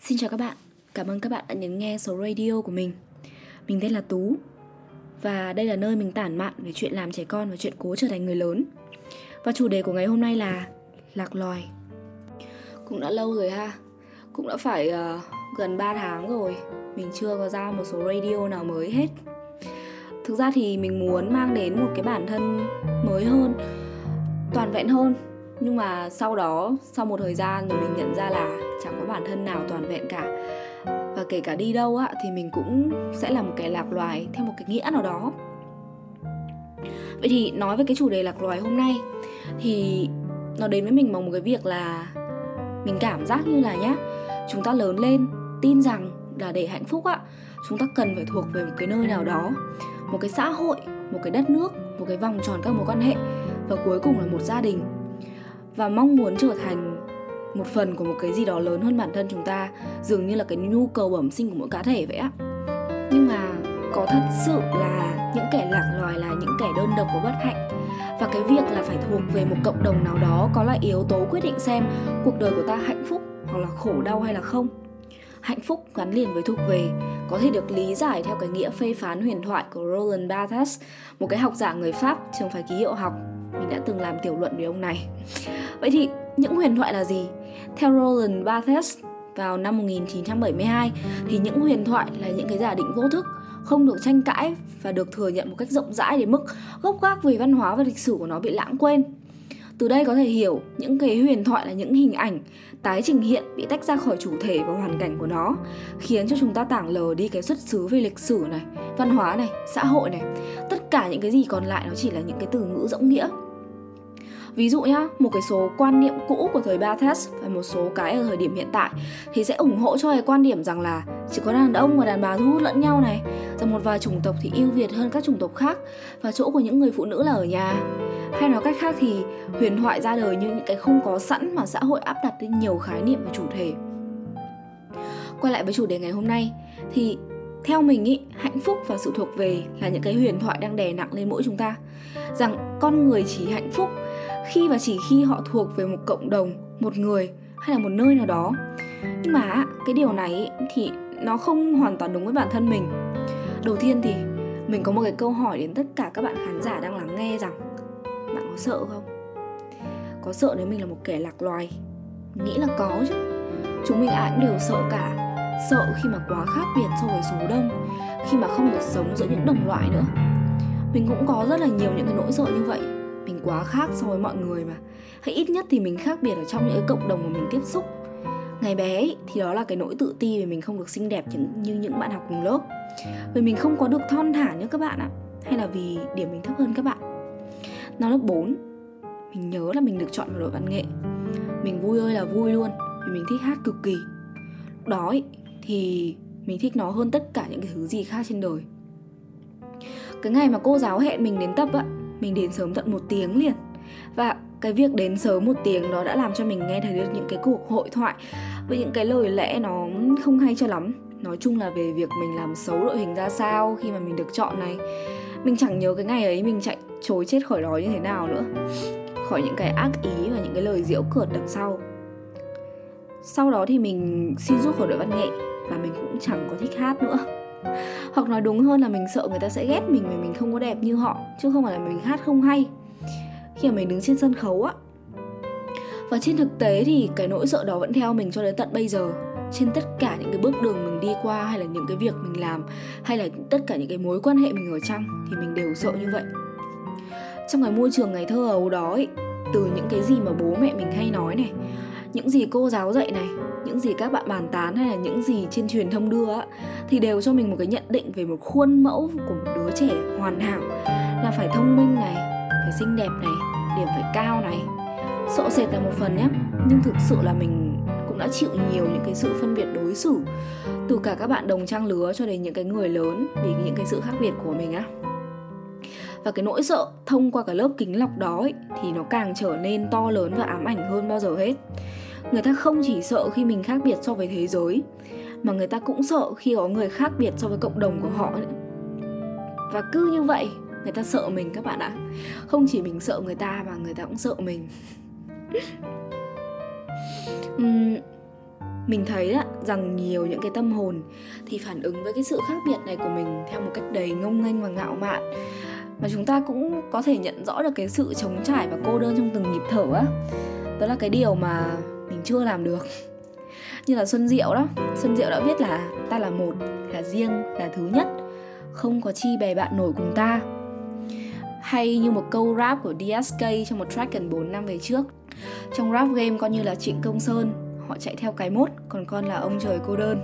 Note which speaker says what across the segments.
Speaker 1: Xin chào các bạn, cảm ơn các bạn đã nhấn nghe số radio của mình. Mình tên là Tú Và đây là nơi mình tản mạn về chuyện làm trẻ con và chuyện cố trở thành người lớn. Và chủ đề của ngày hôm nay là Lạc loài. Cũng đã lâu rồi ha. Cũng đã phải uh, gần 3 tháng rồi Mình chưa có ra một số radio nào mới hết. Thực ra thì mình muốn mang đến một cái bản thân mới hơn Toàn vẹn hơn. Nhưng mà sau đó sau một thời gian rồi mình nhận ra là chẳng có bản thân nào toàn vẹn cả. Và kể cả đi đâu á, thì mình cũng sẽ là một kẻ lạc loài theo một cái nghĩa nào đó. Vậy thì nói về cái chủ đề lạc loài hôm nay, thì nó đến với mình bằng một cái việc là mình cảm giác như là nhá, chúng ta lớn lên tin rằng là để hạnh phúc á, chúng ta cần phải thuộc về một cái nơi nào đó, một cái xã hội, một cái đất nước, một cái vòng tròn các mối quan hệ và cuối cùng là một gia đình. Và mong muốn trở thành một phần của một cái gì đó lớn hơn bản thân chúng ta dường như là cái nhu cầu bẩm sinh của mỗi cá thể vậy á nhưng mà có thật sự là những kẻ lạc loài là những kẻ đơn độc và bất hạnh và cái việc là phải thuộc về một cộng đồng nào đó có là yếu tố quyết định xem cuộc đời của ta hạnh phúc hoặc là khổ đau hay là không hạnh phúc gắn liền với thuộc về có thể được lý giải theo cái nghĩa phê phán huyền thoại của Roland Barthes, một cái học giả người Pháp trường phái ký hiệu học. Mình đã từng làm tiểu luận về ông này. Vậy thì những huyền thoại là gì? Theo Roland Barthes vào năm 1972 thì những huyền thoại là những cái giả định vô thức không được tranh cãi và được thừa nhận một cách rộng rãi đến mức gốc gác về văn hóa và lịch sử của nó bị lãng quên. Từ đây có thể hiểu những cái huyền thoại là những hình ảnh tái trình hiện bị tách ra khỏi chủ thể và hoàn cảnh của nó, khiến cho chúng ta tảng lờ đi cái xuất xứ về lịch sử này, văn hóa này, xã hội này. Tất cả những cái gì còn lại nó chỉ là những cái từ ngữ rỗng nghĩa Ví dụ nhá, một cái số quan niệm cũ của thời Barthes và một số cái ở thời điểm hiện tại thì sẽ ủng hộ cho cái quan điểm rằng là chỉ có đàn ông và đàn bà thu hút lẫn nhau này, rằng một vài chủng tộc thì ưu việt hơn các chủng tộc khác và chỗ của những người phụ nữ là ở nhà. Hay nói cách khác thì huyền thoại ra đời như những cái không có sẵn mà xã hội áp đặt lên nhiều khái niệm và chủ thể. Quay lại với chủ đề ngày hôm nay thì theo mình ý, hạnh phúc và sự thuộc về là những cái huyền thoại đang đè nặng lên mỗi chúng ta rằng con người chỉ hạnh phúc khi và chỉ khi họ thuộc về một cộng đồng, một người hay là một nơi nào đó. Nhưng mà cái điều này thì nó không hoàn toàn đúng với bản thân mình. Đầu tiên thì mình có một cái câu hỏi đến tất cả các bạn khán giả đang lắng nghe rằng, bạn có sợ không? Có sợ nếu mình là một kẻ lạc loài? Nghĩ là có chứ. Chúng mình ai cũng đều sợ cả. Sợ khi mà quá khác biệt so với số đông, khi mà không được sống giữa những đồng loại nữa. Mình cũng có rất là nhiều những cái nỗi sợ như vậy mình quá khác so với mọi người mà. Hay ít nhất thì mình khác biệt ở trong những cái cộng đồng mà mình tiếp xúc. Ngày bé ấy, thì đó là cái nỗi tự ti vì mình không được xinh đẹp như những bạn học cùng lớp. Vì mình không có được thon thả như các bạn ạ hay là vì điểm mình thấp hơn các bạn. Năm lớp 4 mình nhớ là mình được chọn vào đội văn nghệ. Mình vui ơi là vui luôn vì mình thích hát cực kỳ. Lúc đó ấy, thì mình thích nó hơn tất cả những cái thứ gì khác trên đời. Cái ngày mà cô giáo hẹn mình đến tập á mình đến sớm tận một tiếng liền. Và cái việc đến sớm một tiếng đó đã làm cho mình nghe thấy được những cái cuộc hội thoại với những cái lời lẽ nó không hay cho lắm. Nói chung là về việc mình làm xấu đội hình ra sao khi mà mình được chọn này. Mình chẳng nhớ cái ngày ấy mình chạy chối chết khỏi đó như thế nào nữa. Khỏi những cái ác ý và những cái lời diễu cợt đằng sau. Sau đó thì mình xin rút khỏi đội văn nghệ và mình cũng chẳng có thích hát nữa hoặc nói đúng hơn là mình sợ người ta sẽ ghét mình vì mình không có đẹp như họ chứ không phải là mình hát không hay. Khi mà mình đứng trên sân khấu á. Và trên thực tế thì cái nỗi sợ đó vẫn theo mình cho đến tận bây giờ. Trên tất cả những cái bước đường mình đi qua hay là những cái việc mình làm hay là tất cả những cái mối quan hệ mình ở trong thì mình đều sợ như vậy. Trong cái môi trường ngày thơ ấu đó ấy, từ những cái gì mà bố mẹ mình hay nói này những gì cô giáo dạy này những gì các bạn bàn tán hay là những gì trên truyền thông đưa á, thì đều cho mình một cái nhận định về một khuôn mẫu của một đứa trẻ hoàn hảo. Là phải thông minh này phải xinh đẹp này điểm phải cao này. Sợ sệt là một phần nhé nhưng thực sự là mình cũng đã chịu nhiều những cái sự phân biệt đối xử từ cả các bạn đồng trang lứa cho đến những cái người lớn vì những cái sự khác biệt của mình á và cái nỗi sợ thông qua cái lớp kính lọc đó ấy, thì nó càng trở nên to lớn và ám ảnh hơn bao giờ hết. Người ta không chỉ sợ khi mình khác biệt so với thế giới mà người ta cũng sợ khi có người khác biệt so với cộng đồng của họ ấy. và cứ như vậy người ta sợ mình các bạn ạ. Không chỉ mình sợ người ta mà người ta cũng sợ mình. Uhm, mình thấy đó, rằng nhiều những cái tâm hồn thì phản ứng với cái sự khác biệt này của mình theo một cách đầy ngông nghênh và ngạo mạn mà chúng ta cũng có thể nhận rõ được cái sự trống trải và cô đơn trong từng nhịp thở á. Đó là cái điều mà mình chưa làm được. Như là xuân diệu đó. Xuân diệu đã viết là ta là một, là riêng, là thứ nhất, không có chi bè bạn nổi cùng ta. Hay như một câu rap của DSK trong một track gần 4 năm về trước. Trong rap game coi như là Trịnh Công Sơn, họ chạy theo cái mốt, còn con là ông trời cô đơn.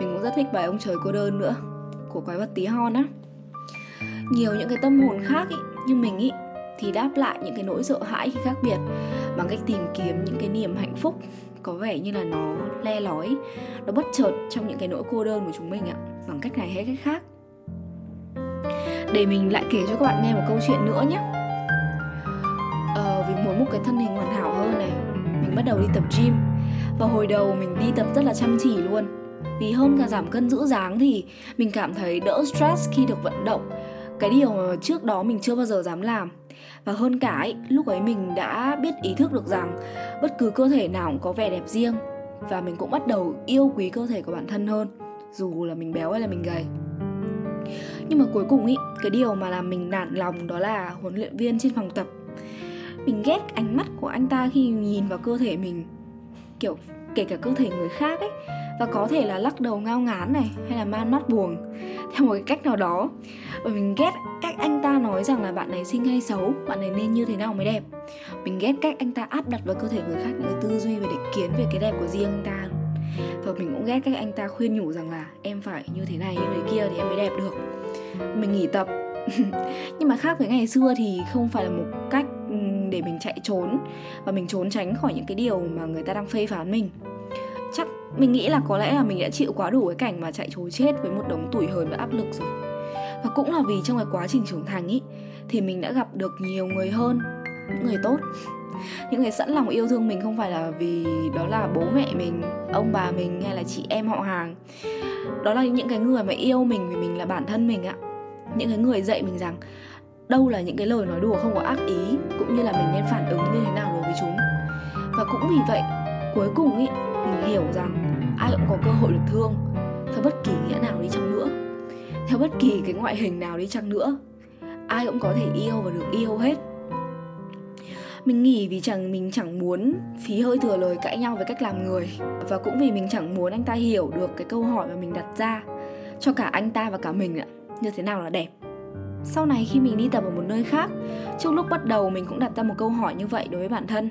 Speaker 1: Mình cũng rất thích bài ông trời cô đơn nữa, của quái vật tí hon á nhiều những cái tâm hồn khác ý, như mình ý thì đáp lại những cái nỗi sợ hãi khi khác biệt bằng cách tìm kiếm những cái niềm hạnh phúc có vẻ như là nó le lói nó bất chợt trong những cái nỗi cô đơn của chúng mình ạ bằng cách này hay cách khác. Để mình lại kể cho các bạn nghe một câu chuyện nữa nhé. Ờ, vì muốn một cái thân hình hoàn hảo hơn này mình bắt đầu đi tập gym. Và hồi đầu mình đi tập rất là chăm chỉ luôn. Vì hơn cả giảm cân giữ dáng thì mình cảm thấy đỡ stress khi được vận động cái điều mà trước đó mình chưa bao giờ dám làm. Và hơn cả ấy, lúc ấy mình đã biết ý thức được rằng bất cứ cơ thể nào cũng có vẻ đẹp riêng và mình cũng bắt đầu yêu quý cơ thể của bản thân hơn dù là mình béo hay là mình gầy. Nhưng mà cuối cùng ý cái điều mà làm mình nản lòng đó là huấn luyện viên trên phòng tập. Mình ghét ánh mắt của anh ta khi nhìn vào cơ thể mình kiểu kể cả cơ thể người khác ấy và có thể là lắc đầu ngao ngán này, hay là man mắt buồn. Theo một cái cách nào đó. Và mình ghét cách anh ta nói rằng là bạn này xinh hay xấu, bạn này nên như thế nào mới đẹp. Mình ghét cách anh ta áp đặt vào cơ thể người khác những cái tư duy và định kiến về cái đẹp của riêng anh ta. Và mình cũng ghét cách anh ta khuyên nhủ rằng là em phải như thế này, như thế kia thì em mới đẹp được. Mình nghỉ tập. Nhưng mà khác với ngày xưa thì không phải là một cách để mình chạy trốn. Và mình trốn tránh khỏi những cái điều mà người ta đang phê phán mình mình nghĩ là có lẽ là mình đã chịu quá đủ cái cảnh mà chạy trốn chết với một đống tủi hờn và áp lực rồi. Và cũng là vì trong cái quá trình trưởng thành ý, thì mình đã gặp được nhiều người hơn, những người tốt. Những người sẵn lòng yêu thương mình không phải là vì đó là bố mẹ mình, ông bà mình hay là chị em họ hàng. Đó là những cái người mà yêu mình vì mình là bản thân mình ạ. Những cái người dạy mình rằng đâu là những cái lời nói đùa không có ác ý, cũng như là mình nên phản ứng như thế nào đối với chúng. Và cũng vì vậy, cuối cùng ý mình hiểu rằng ai cũng có cơ hội được thương, theo bất kỳ nghĩa nào đi chăng nữa. Theo bất kỳ cái ngoại hình nào đi chăng nữa, ai cũng có thể yêu và được yêu hết. Mình nghỉ vì chẳng, mình chẳng muốn phí hơi thừa lời cãi nhau với cách làm người, và cũng vì mình chẳng muốn anh ta hiểu được cái câu hỏi mà mình đặt ra cho cả anh ta và cả mình ạ, như thế nào là đẹp. Sau này khi mình đi tập ở một nơi khác trong lúc bắt đầu mình cũng đặt ra một câu hỏi như vậy đối với bản thân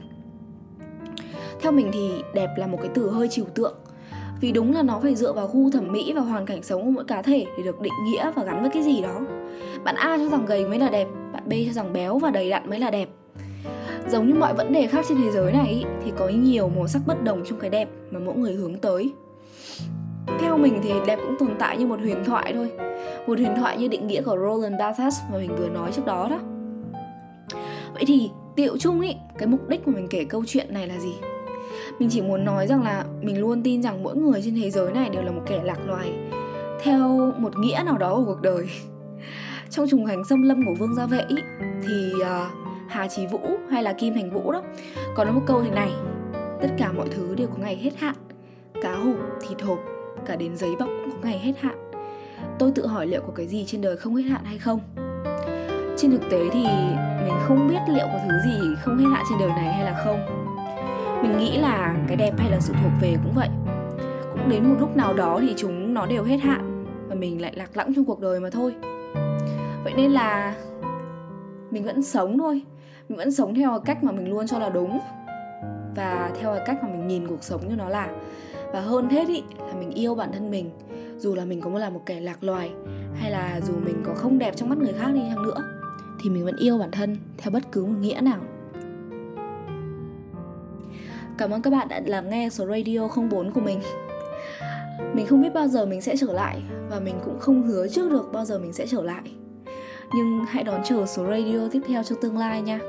Speaker 1: theo mình thì đẹp là một cái từ hơi trừu tượng. Vì đúng là nó phải dựa vào gu thẩm mỹ và hoàn cảnh sống của mỗi cá thể để được định nghĩa và gắn với cái gì đó. Bạn a cho rằng gầy mới là đẹp, bạn b cho rằng béo và đầy đặn mới là đẹp. Giống như mọi vấn đề khác trên thế giới này thì có nhiều màu sắc bất đồng trong cái đẹp mà mỗi người hướng tới. Theo mình thì đẹp cũng tồn tại như một huyền thoại thôi. Một huyền thoại như định nghĩa của Roland Barthes mà mình vừa nói trước đó đó. Vậy thì, tiệu chung ý, cái mục đích mà mình kể câu chuyện này là gì? Mình chỉ muốn nói rằng là mình luôn tin rằng mỗi người trên thế giới này đều là một kẻ lạc loài theo một nghĩa nào đó của cuộc đời. Trong trùng hành xâm lâm của vương gia vệ ý, thì uh, hà trí vũ hay là kim thành vũ đó có nói một câu thế này tất cả mọi thứ đều có ngày hết hạn cá hộp thịt hộp cả đến giấy bọc cũng có ngày hết hạn. Tôi tự hỏi liệu có cái gì trên đời không hết hạn hay không? Trên thực tế thì mình không biết liệu có thứ gì không hết hạn trên đời này hay là không mình nghĩ là cái đẹp hay là sự thuộc về cũng vậy. Cũng đến một lúc nào đó thì chúng nó đều hết hạn và mình lại lạc lõng trong cuộc đời mà thôi. Vậy nên là mình vẫn sống thôi. Mình vẫn sống theo cách mà mình luôn cho là đúng và theo cái cách mà mình nhìn cuộc sống như nó là. Và hơn hết ý, là mình yêu bản thân mình. Dù là mình có là một kẻ lạc loài, hay là dù mình có không đẹp trong mắt người khác đi chăng nữa, thì mình vẫn yêu bản thân theo bất cứ một nghĩa nào. Cảm ơn các bạn đã lắng nghe số radio 04 của mình. Mình không biết bao giờ mình sẽ trở lại Và mình cũng không hứa trước được bao giờ mình sẽ trở lại. Nhưng hãy đón chờ số radio tiếp theo trong tương lai nha.